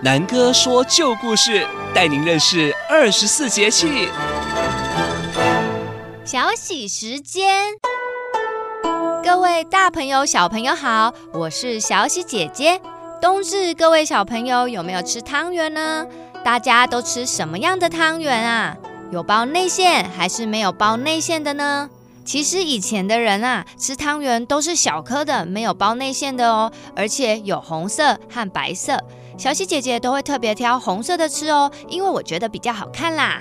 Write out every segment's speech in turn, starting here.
南哥说旧故事，带您认识二十四节气。小喜时间，各位大朋友、小朋友好，我是小喜姐姐。冬至，各位小朋友有没有吃汤圆呢？大家都吃什么样的汤圆啊？有包内馅还是没有包内馅的呢？其实以前的人啊，吃汤圆都是小颗的，没有包内馅的哦，而且有红色和白色。小喜姐姐都会特别挑红色的吃哦，因为我觉得比较好看啦。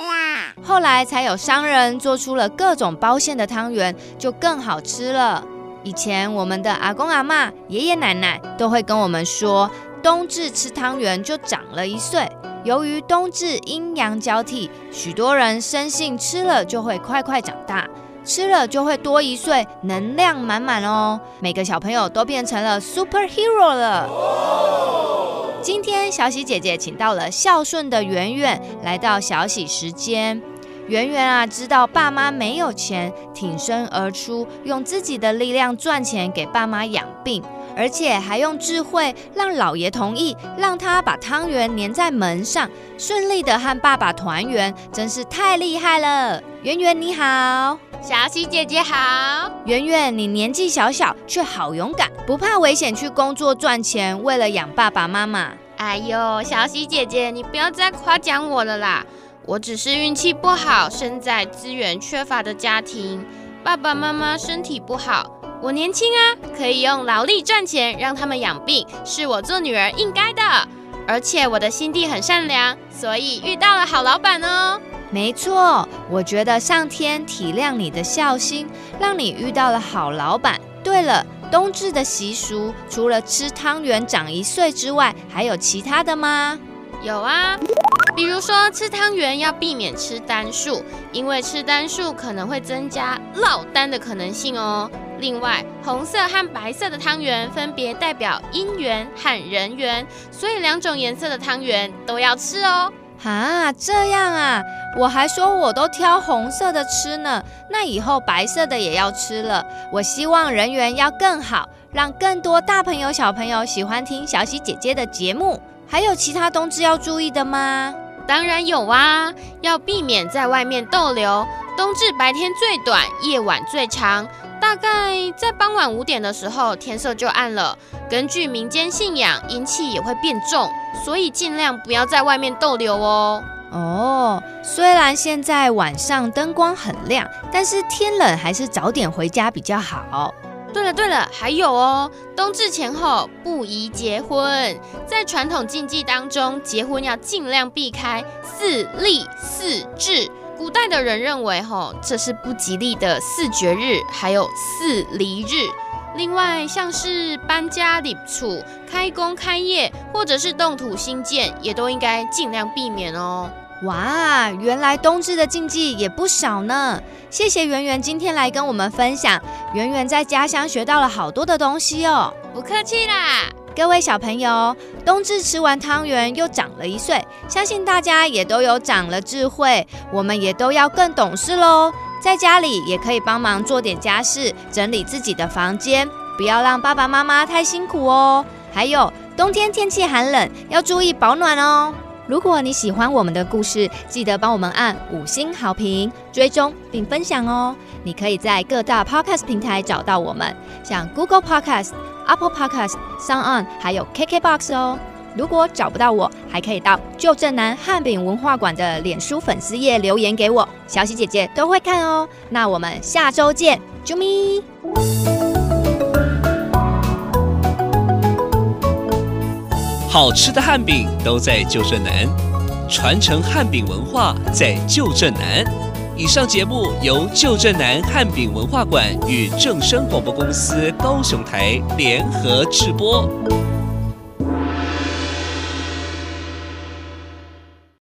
哇！后来才有商人做出了各种包馅的汤圆，就更好吃了。以前我们的阿公阿妈、爷爷奶奶都会跟我们说，冬至吃汤圆就长了一岁。由于冬至阴阳交替，许多人深信吃了就会快快长大。吃了就会多一岁，能量满满哦！每个小朋友都变成了 superhero 了。今天小喜姐姐请到了孝顺的圆圆来到小喜时间。圆圆啊，知道爸妈没有钱，挺身而出，用自己的力量赚钱给爸妈养病，而且还用智慧让老爷同意，让他把汤圆粘在门上，顺利的和爸爸团圆，真是太厉害了！圆圆你好。小喜姐姐好，圆圆，你年纪小小却好勇敢，不怕危险去工作赚钱，为了养爸爸妈妈。哎呦，小喜姐姐，你不要再夸奖我了啦！我只是运气不好，生在资源缺乏的家庭，爸爸妈妈身体不好，我年轻啊，可以用劳力赚钱让他们养病，是我做女儿应该的。而且我的心地很善良，所以遇到了好老板哦。没错，我觉得上天体谅你的孝心，让你遇到了好老板。对了，冬至的习俗除了吃汤圆长一岁之外，还有其他的吗？有啊，比如说吃汤圆要避免吃单数，因为吃单数可能会增加落单的可能性哦。另外，红色和白色的汤圆分别代表姻缘和人缘，所以两种颜色的汤圆都要吃哦。啊，这样啊，我还说我都挑红色的吃呢，那以后白色的也要吃了。我希望人缘要更好，让更多大朋友小朋友喜欢听小喜姐姐的节目。还有其他冬至要注意的吗？当然有啊，要避免在外面逗留。冬至白天最短，夜晚最长。大概在傍晚五点的时候，天色就暗了。根据民间信仰，阴气也会变重，所以尽量不要在外面逗留哦。哦，虽然现在晚上灯光很亮，但是天冷还是早点回家比较好。对了对了，还有哦，冬至前后不宜结婚。在传统禁忌当中，结婚要尽量避开四立四至。古代的人认为，吼，这是不吉利的四绝日，还有四离日。另外，像是搬家、立储、开工、开业，或者是动土新建，也都应该尽量避免哦。哇，原来冬至的禁忌也不少呢。谢谢圆圆今天来跟我们分享，圆圆在家乡学到了好多的东西哦。不客气啦。各位小朋友，冬至吃完汤圆又长了一岁，相信大家也都有长了智慧，我们也都要更懂事喽。在家里也可以帮忙做点家事，整理自己的房间，不要让爸爸妈妈太辛苦哦。还有，冬天天气寒冷，要注意保暖哦。如果你喜欢我们的故事，记得帮我们按五星好评、追踪并分享哦。你可以在各大 Podcast 平台找到我们，像 Google Podcast、Apple Podcast、SoundOn，还有 KKBox 哦。如果找不到我，还可以到旧镇南汉饼文化馆的脸书粉丝页留言给我，小喜姐姐都会看哦。那我们下周见，啾咪！好吃的汉饼都在旧镇南，传承汉饼文化在旧镇南。以上节目由旧镇南汉饼文化馆与正声广播公司高雄台联合制播。